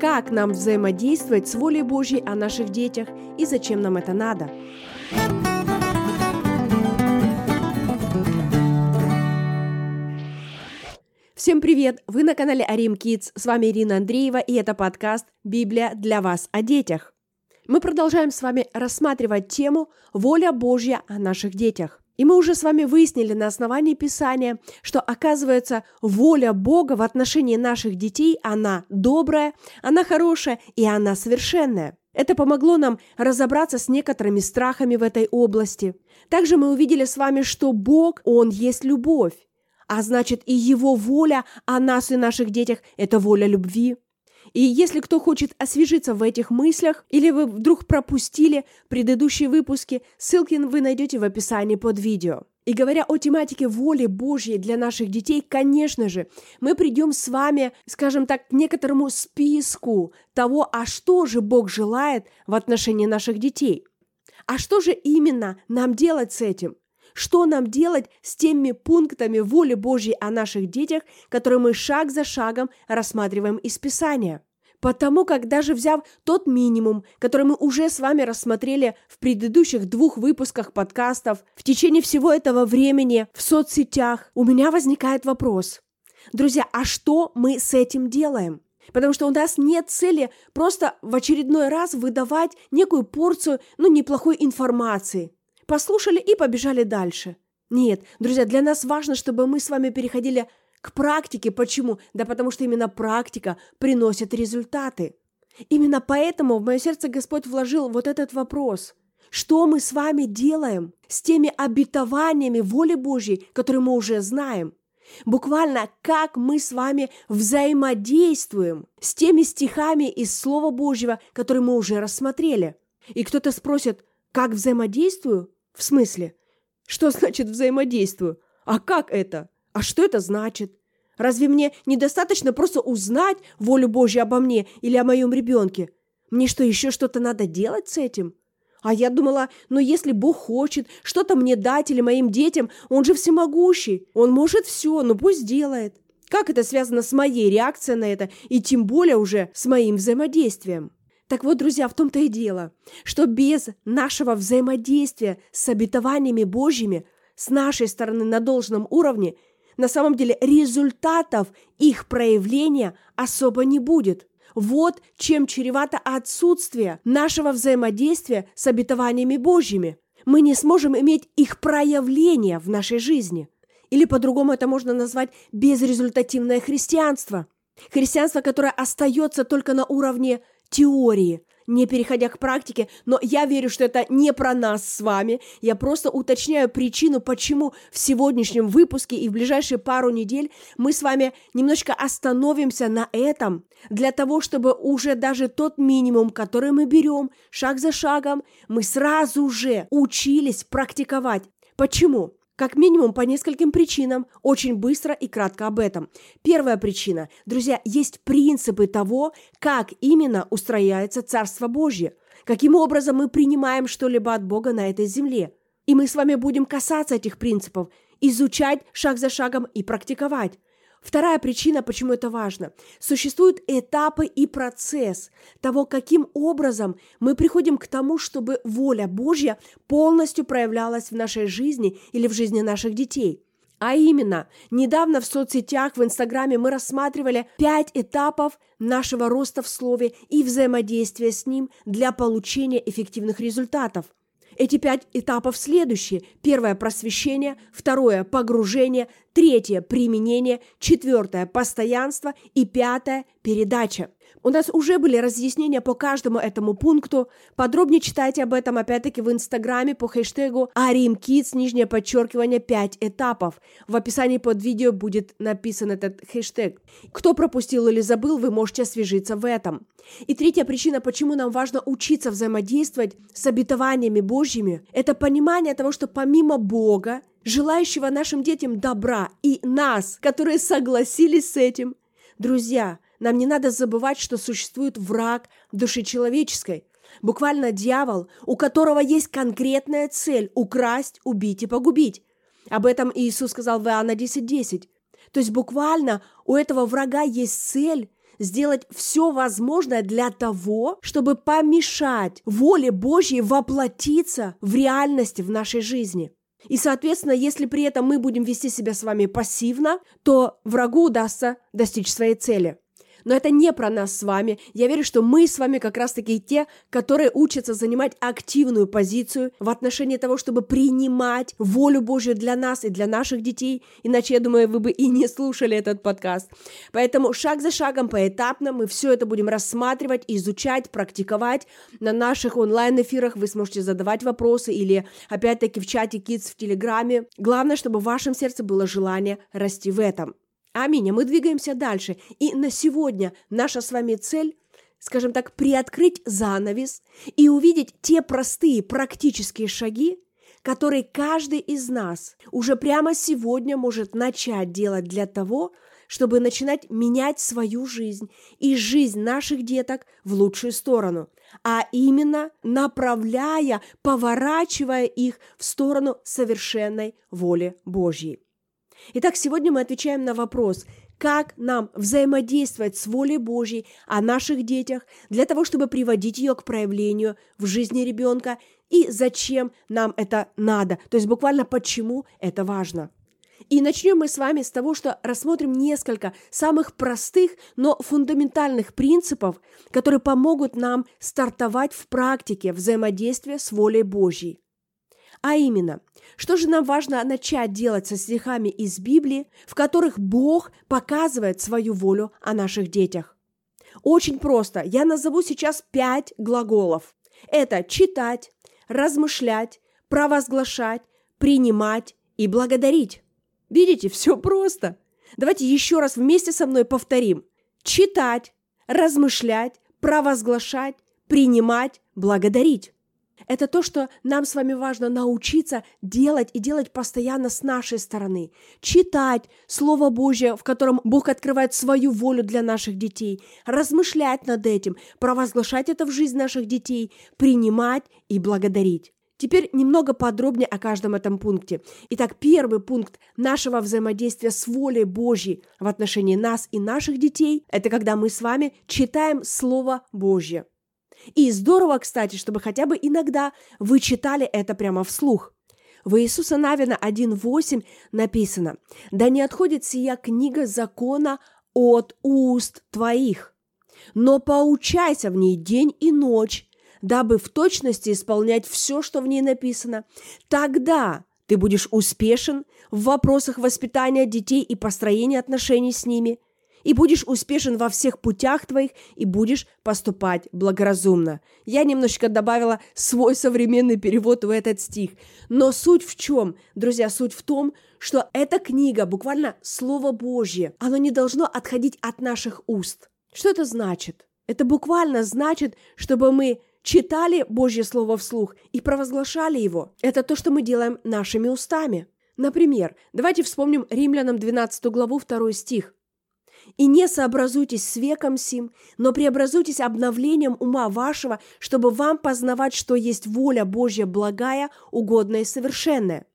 как нам взаимодействовать с волей Божьей о наших детях и зачем нам это надо. Всем привет! Вы на канале Арим Kids. С вами Ирина Андреева, и это подкаст «Библия для вас о детях». Мы продолжаем с вами рассматривать тему «Воля Божья о наших детях». И мы уже с вами выяснили на основании Писания, что, оказывается, воля Бога в отношении наших детей, она добрая, она хорошая и она совершенная. Это помогло нам разобраться с некоторыми страхами в этой области. Также мы увидели с вами, что Бог, Он есть любовь. А значит, и Его воля о нас и наших детях – это воля любви. И если кто хочет освежиться в этих мыслях, или вы вдруг пропустили предыдущие выпуски, ссылки вы найдете в описании под видео. И говоря о тематике воли Божьей для наших детей, конечно же, мы придем с вами, скажем так, к некоторому списку того, а что же Бог желает в отношении наших детей. А что же именно нам делать с этим? Что нам делать с теми пунктами воли Божьей о наших детях, которые мы шаг за шагом рассматриваем из Писания? Потому как даже взяв тот минимум, который мы уже с вами рассмотрели в предыдущих двух выпусках подкастов, в течение всего этого времени в соцсетях, у меня возникает вопрос. Друзья, а что мы с этим делаем? Потому что у нас нет цели просто в очередной раз выдавать некую порцию, ну, неплохой информации – послушали и побежали дальше. Нет, друзья, для нас важно, чтобы мы с вами переходили к практике. Почему? Да потому что именно практика приносит результаты. Именно поэтому в мое сердце Господь вложил вот этот вопрос. Что мы с вами делаем с теми обетованиями воли Божьей, которые мы уже знаем? Буквально, как мы с вами взаимодействуем с теми стихами из Слова Божьего, которые мы уже рассмотрели. И кто-то спросит, как взаимодействую? В смысле? Что значит взаимодействую? А как это? А что это значит? Разве мне недостаточно просто узнать волю Божью обо мне или о моем ребенке? Мне что, еще что-то надо делать с этим? А я думала, ну если Бог хочет что-то мне дать или моим детям, Он же всемогущий, Он может все, ну пусть делает. Как это связано с моей реакцией на это и тем более уже с моим взаимодействием? Так вот, друзья, в том-то и дело, что без нашего взаимодействия с обетованиями Божьими с нашей стороны на должном уровне, на самом деле результатов их проявления особо не будет. Вот чем чревато отсутствие нашего взаимодействия с обетованиями Божьими. Мы не сможем иметь их проявления в нашей жизни. Или по-другому это можно назвать безрезультативное христианство. Христианство, которое остается только на уровне теории, не переходя к практике, но я верю, что это не про нас с вами. Я просто уточняю причину, почему в сегодняшнем выпуске и в ближайшие пару недель мы с вами немножечко остановимся на этом, для того, чтобы уже даже тот минимум, который мы берем шаг за шагом, мы сразу же учились практиковать. Почему? Как минимум по нескольким причинам, очень быстро и кратко об этом. Первая причина. Друзья, есть принципы того, как именно устрояется Царство Божье, каким образом мы принимаем что-либо от Бога на этой земле. И мы с вами будем касаться этих принципов, изучать шаг за шагом и практиковать. Вторая причина, почему это важно. Существуют этапы и процесс того, каким образом мы приходим к тому, чтобы воля Божья полностью проявлялась в нашей жизни или в жизни наших детей. А именно, недавно в соцсетях, в Инстаграме мы рассматривали пять этапов нашего роста в слове и взаимодействия с ним для получения эффективных результатов – эти пять этапов следующие. Первое – просвещение, второе – погружение, третье – применение, четвертое – постоянство и пятое – передача. У нас уже были разъяснения по каждому этому пункту. Подробнее читайте об этом опять-таки в Инстаграме по хэштегу ArimKids, нижнее подчеркивание, 5 этапов. В описании под видео будет написан этот хэштег. Кто пропустил или забыл, вы можете освежиться в этом. И третья причина, почему нам важно учиться взаимодействовать с обетованиями Божьими, это понимание того, что помимо Бога, желающего нашим детям добра, и нас, которые согласились с этим, друзья – нам не надо забывать, что существует враг души человеческой, буквально дьявол, у которого есть конкретная цель – украсть, убить и погубить. Об этом Иисус сказал в Иоанна 10.10. 10. То есть буквально у этого врага есть цель сделать все возможное для того, чтобы помешать воле Божьей воплотиться в реальности в нашей жизни. И, соответственно, если при этом мы будем вести себя с вами пассивно, то врагу удастся достичь своей цели. Но это не про нас с вами. Я верю, что мы с вами как раз-таки те, которые учатся занимать активную позицию в отношении того, чтобы принимать волю Божью для нас и для наших детей. Иначе, я думаю, вы бы и не слушали этот подкаст. Поэтому шаг за шагом, поэтапно мы все это будем рассматривать, изучать, практиковать. На наших онлайн-эфирах вы сможете задавать вопросы или, опять-таки, в чате Kids в Телеграме. Главное, чтобы в вашем сердце было желание расти в этом. Аминь. Мы двигаемся дальше. И на сегодня наша с вами цель скажем так, приоткрыть занавес и увидеть те простые практические шаги, которые каждый из нас уже прямо сегодня может начать делать для того, чтобы начинать менять свою жизнь и жизнь наших деток в лучшую сторону, а именно направляя, поворачивая их в сторону совершенной воли Божьей. Итак, сегодня мы отвечаем на вопрос, как нам взаимодействовать с волей Божьей о наших детях для того, чтобы приводить ее к проявлению в жизни ребенка и зачем нам это надо, то есть буквально почему это важно. И начнем мы с вами с того, что рассмотрим несколько самых простых, но фундаментальных принципов, которые помогут нам стартовать в практике взаимодействия с волей Божьей. А именно, что же нам важно начать делать со стихами из Библии, в которых Бог показывает свою волю о наших детях? Очень просто. Я назову сейчас пять глаголов. Это читать, размышлять, провозглашать, принимать и благодарить. Видите, все просто. Давайте еще раз вместе со мной повторим. Читать, размышлять, провозглашать, принимать, благодарить. Это то, что нам с вами важно научиться делать и делать постоянно с нашей стороны. Читать Слово Божье, в котором Бог открывает свою волю для наших детей. Размышлять над этим, провозглашать это в жизнь наших детей, принимать и благодарить. Теперь немного подробнее о каждом этом пункте. Итак, первый пункт нашего взаимодействия с волей Божьей в отношении нас и наших детей – это когда мы с вами читаем Слово Божье. И здорово, кстати, чтобы хотя бы иногда вы читали это прямо вслух. В Иисуса Навина 1.8 написано «Да не отходит сия книга закона от уст твоих, но поучайся в ней день и ночь, дабы в точности исполнять все, что в ней написано. Тогда ты будешь успешен в вопросах воспитания детей и построения отношений с ними – и будешь успешен во всех путях твоих, и будешь поступать благоразумно. Я немножечко добавила свой современный перевод в этот стих. Но суть в чем, друзья, суть в том, что эта книга, буквально Слово Божье, оно не должно отходить от наших уст. Что это значит? Это буквально значит, чтобы мы читали Божье Слово вслух и провозглашали его. Это то, что мы делаем нашими устами. Например, давайте вспомним Римлянам 12 главу 2 стих. И не сообразуйтесь с веком сим, но преобразуйтесь обновлением ума вашего, чтобы вам познавать, что есть воля Божья благая, угодная и совершенная.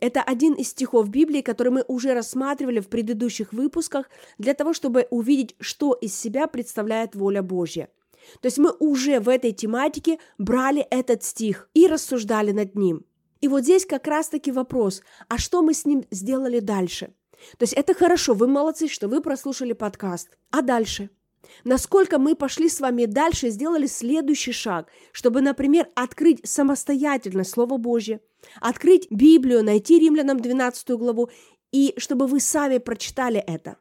Это один из стихов Библии, который мы уже рассматривали в предыдущих выпусках для того, чтобы увидеть, что из себя представляет воля Божья. То есть мы уже в этой тематике брали этот стих и рассуждали над ним. И вот здесь как раз-таки вопрос, а что мы с ним сделали дальше – то есть это хорошо, вы молодцы, что вы прослушали подкаст. А дальше? Насколько мы пошли с вами дальше и сделали следующий шаг, чтобы, например, открыть самостоятельно Слово Божье, открыть Библию, найти Римлянам 12 главу, и чтобы вы сами прочитали это.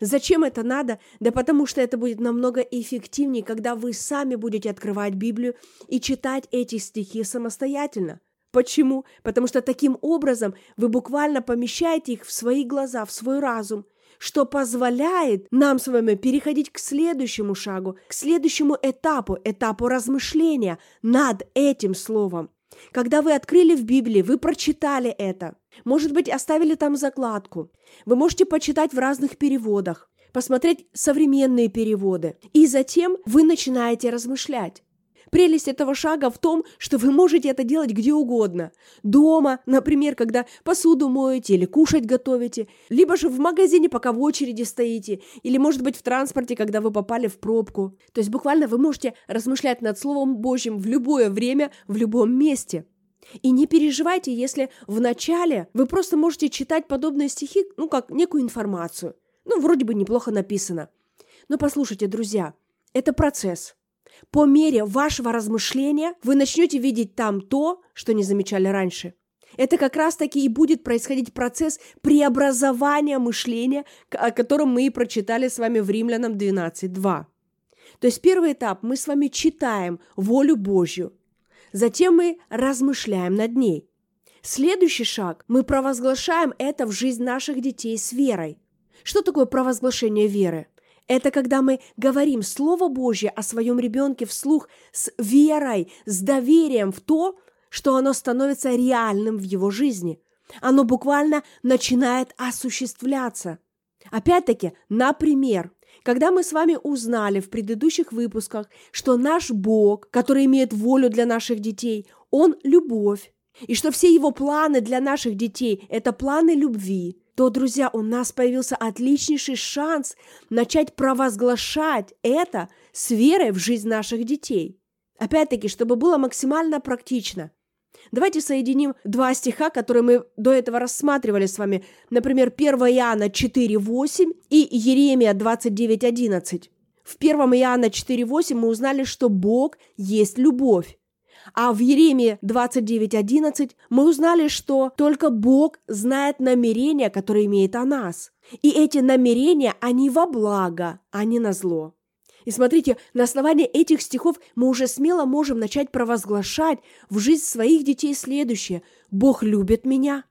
Зачем это надо? Да потому что это будет намного эффективнее, когда вы сами будете открывать Библию и читать эти стихи самостоятельно – Почему? Потому что таким образом вы буквально помещаете их в свои глаза, в свой разум, что позволяет нам с вами переходить к следующему шагу, к следующему этапу, этапу размышления над этим словом. Когда вы открыли в Библии, вы прочитали это, может быть, оставили там закладку. Вы можете почитать в разных переводах, посмотреть современные переводы, и затем вы начинаете размышлять. Прелесть этого шага в том, что вы можете это делать где угодно. Дома, например, когда посуду моете или кушать готовите, либо же в магазине, пока в очереди стоите, или, может быть, в транспорте, когда вы попали в пробку. То есть буквально вы можете размышлять над Словом Божьим в любое время, в любом месте. И не переживайте, если в начале вы просто можете читать подобные стихи, ну, как некую информацию. Ну, вроде бы неплохо написано. Но послушайте, друзья, это процесс. По мере вашего размышления вы начнете видеть там то, что не замечали раньше. Это как раз-таки и будет происходить процесс преобразования мышления, о котором мы и прочитали с вами в Римлянам 12.2. То есть первый этап мы с вами читаем волю Божью, затем мы размышляем над ней. Следующий шаг – мы провозглашаем это в жизнь наших детей с верой. Что такое провозглашение веры? Это когда мы говорим Слово Божье о своем ребенке вслух с верой, с доверием в то, что оно становится реальным в его жизни. Оно буквально начинает осуществляться. Опять-таки, например, когда мы с вами узнали в предыдущих выпусках, что наш Бог, который имеет волю для наших детей, Он – любовь, и что все Его планы для наших детей – это планы любви, то, друзья, у нас появился отличнейший шанс начать провозглашать это с верой в жизнь наших детей. Опять-таки, чтобы было максимально практично. Давайте соединим два стиха, которые мы до этого рассматривали с вами. Например, 1 Иоанна 4.8 и Еремия 29.11. В 1 Иоанна 4.8 мы узнали, что Бог есть любовь. А в Еремии 29.11 мы узнали, что только Бог знает намерения, которые имеет о нас. И эти намерения, они во благо, а не на зло. И смотрите, на основании этих стихов мы уже смело можем начать провозглашать в жизнь своих детей следующее. Бог любит меня,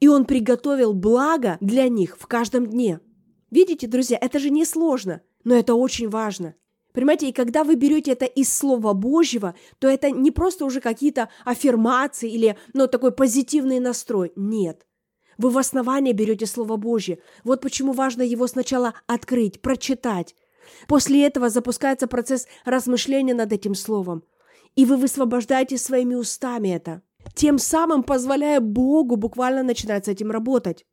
и Он приготовил благо для них в каждом дне. Видите, друзья, это же не сложно, но это очень важно. Понимаете, и когда вы берете это из Слова Божьего, то это не просто уже какие-то аффирмации или ну, такой позитивный настрой. Нет. Вы в основании берете Слово Божье. Вот почему важно его сначала открыть, прочитать. После этого запускается процесс размышления над этим Словом. И вы высвобождаете своими устами это. Тем самым позволяя Богу буквально начинать с этим работать.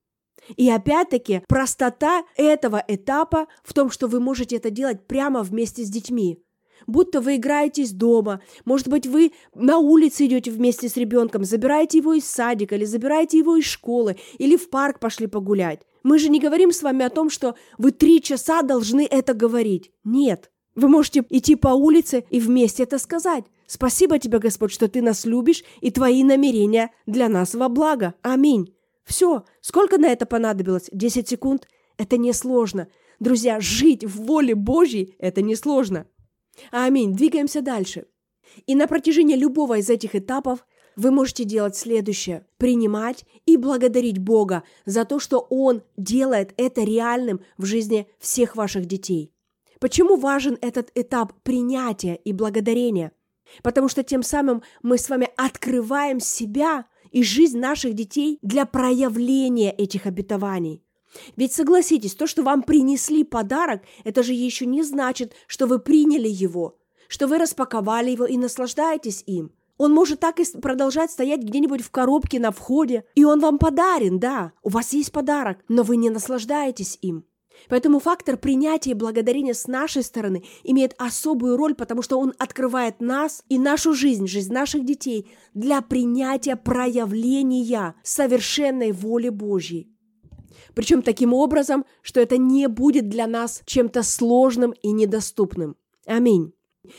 И опять-таки простота этого этапа в том, что вы можете это делать прямо вместе с детьми. Будто вы играетесь дома, может быть, вы на улице идете вместе с ребенком, забираете его из садика или забираете его из школы, или в парк пошли погулять. Мы же не говорим с вами о том, что вы три часа должны это говорить. Нет. Вы можете идти по улице и вместе это сказать. Спасибо тебе, Господь, что ты нас любишь, и твои намерения для нас во благо. Аминь. Все. Сколько на это понадобилось? Десять секунд? Это несложно. Друзья, жить в воле Божьей – это несложно. Аминь. Двигаемся дальше. И на протяжении любого из этих этапов вы можете делать следующее. Принимать и благодарить Бога за то, что Он делает это реальным в жизни всех ваших детей. Почему важен этот этап принятия и благодарения? Потому что тем самым мы с вами открываем себя и жизнь наших детей для проявления этих обетований. Ведь согласитесь, то, что вам принесли подарок, это же еще не значит, что вы приняли его, что вы распаковали его и наслаждаетесь им. Он может так и продолжать стоять где-нибудь в коробке на входе, и он вам подарен, да, у вас есть подарок, но вы не наслаждаетесь им. Поэтому фактор принятия и благодарения с нашей стороны имеет особую роль, потому что он открывает нас и нашу жизнь, жизнь наших детей для принятия проявления совершенной воли Божьей. Причем таким образом, что это не будет для нас чем-то сложным и недоступным. Аминь.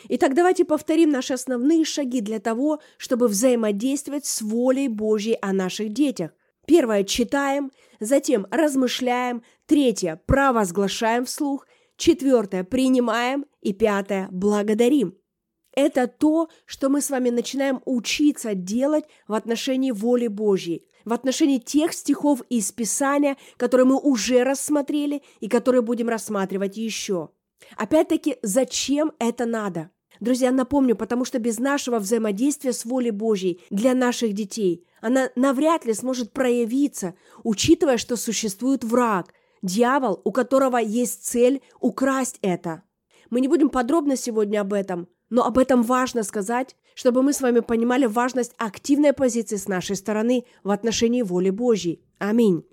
Итак, давайте повторим наши основные шаги для того, чтобы взаимодействовать с волей Божьей о наших детях. Первое – читаем, затем размышляем, третье – провозглашаем вслух, четвертое – принимаем и пятое – благодарим. Это то, что мы с вами начинаем учиться делать в отношении воли Божьей, в отношении тех стихов из Писания, которые мы уже рассмотрели и которые будем рассматривать еще. Опять-таки, зачем это надо? Друзья, напомню, потому что без нашего взаимодействия с волей Божьей для наших детей она навряд ли сможет проявиться, учитывая, что существует враг, дьявол, у которого есть цель украсть это. Мы не будем подробно сегодня об этом, Но об этом важно сказать, чтобы мы с вами понимали важность активной позиции с нашей стороны в отношении воли Божьей. Аминь.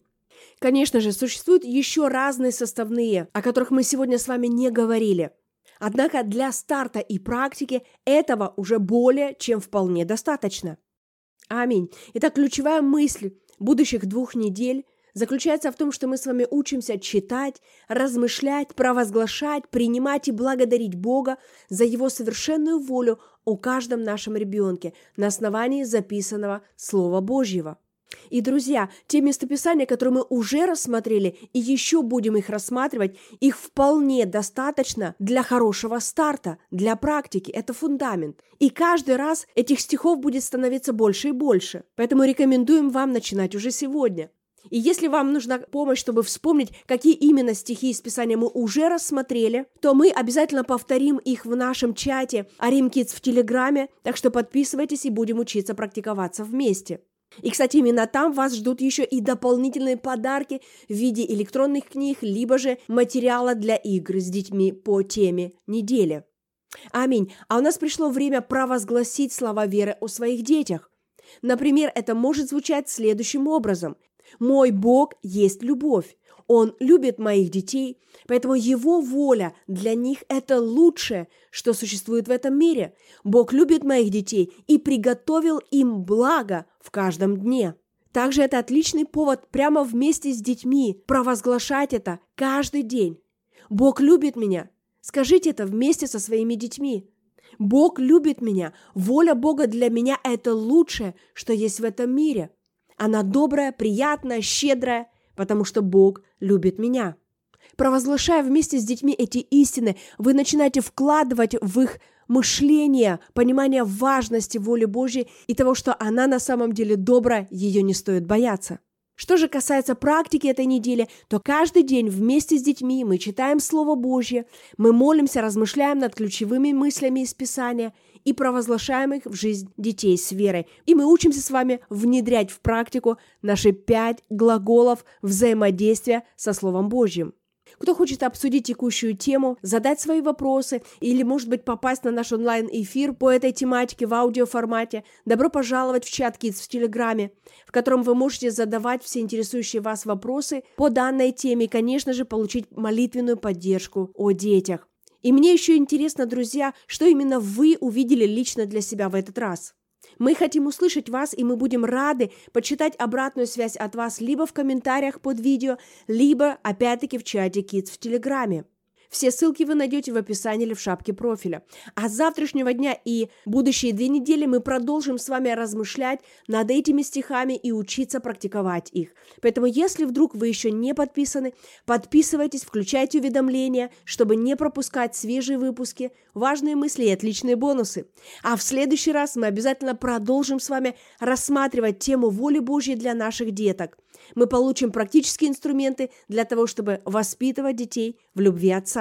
Конечно же, существуют еще разные составные, о которых мы сегодня с вами не говорили. Однако для старта и практики этого уже более чем вполне достаточно. Аминь. Итак, ключевая мысль будущих двух недель заключается в том, что мы с вами учимся читать, размышлять, провозглашать, принимать и благодарить Бога за Его совершенную волю о каждом нашем ребенке на основании записанного Слова Божьего. И, друзья, те местописания, которые мы уже рассмотрели и еще будем их рассматривать, их вполне достаточно для хорошего старта, для практики. Это фундамент. И каждый раз этих стихов будет становиться больше и больше. Поэтому рекомендуем вам начинать уже сегодня. И если вам нужна помощь, чтобы вспомнить, какие именно стихи из Писания мы уже рассмотрели, то мы обязательно повторим их в нашем чате Арим Kids в Телеграме, так что подписывайтесь и будем учиться практиковаться вместе. И, кстати, именно там вас ждут еще и дополнительные подарки в виде электронных книг, либо же материала для игр с детьми по теме недели. Аминь. А у нас пришло время провозгласить слова веры о своих детях. Например, это может звучать следующим образом. Мой Бог есть любовь. Он любит моих детей, поэтому Его воля для них – это лучшее, что существует в этом мире. Бог любит моих детей и приготовил им благо в каждом дне. Также это отличный повод прямо вместе с детьми провозглашать это каждый день. Бог любит меня. Скажите это вместе со своими детьми. Бог любит меня. Воля Бога для меня – это лучшее, что есть в этом мире – она добрая, приятная, щедрая, потому что Бог любит меня. Провозглашая вместе с детьми эти истины, вы начинаете вкладывать в их мышление, понимание важности воли Божьей и того, что она на самом деле добрая, ее не стоит бояться. Что же касается практики этой недели, то каждый день вместе с детьми мы читаем Слово Божье, мы молимся, размышляем над ключевыми мыслями из Писания и провозглашаем их в жизнь детей с верой. И мы учимся с вами внедрять в практику наши пять глаголов взаимодействия со Словом Божьим. Кто хочет обсудить текущую тему, задать свои вопросы или, может быть, попасть на наш онлайн-эфир по этой тематике в аудиоформате, добро пожаловать в чат Kids в Телеграме, в котором вы можете задавать все интересующие вас вопросы по данной теме и, конечно же, получить молитвенную поддержку о детях. И мне еще интересно, друзья, что именно вы увидели лично для себя в этот раз. Мы хотим услышать вас, и мы будем рады почитать обратную связь от вас либо в комментариях под видео, либо, опять-таки, в чате Kids в Телеграме. Все ссылки вы найдете в описании или в шапке профиля. А с завтрашнего дня и будущие две недели мы продолжим с вами размышлять над этими стихами и учиться практиковать их. Поэтому, если вдруг вы еще не подписаны, подписывайтесь, включайте уведомления, чтобы не пропускать свежие выпуски, важные мысли и отличные бонусы. А в следующий раз мы обязательно продолжим с вами рассматривать тему воли Божьей для наших деток – мы получим практические инструменты для того, чтобы воспитывать детей в любви Отца.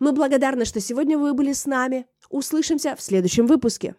Мы благодарны, что сегодня вы были с нами. Услышимся в следующем выпуске.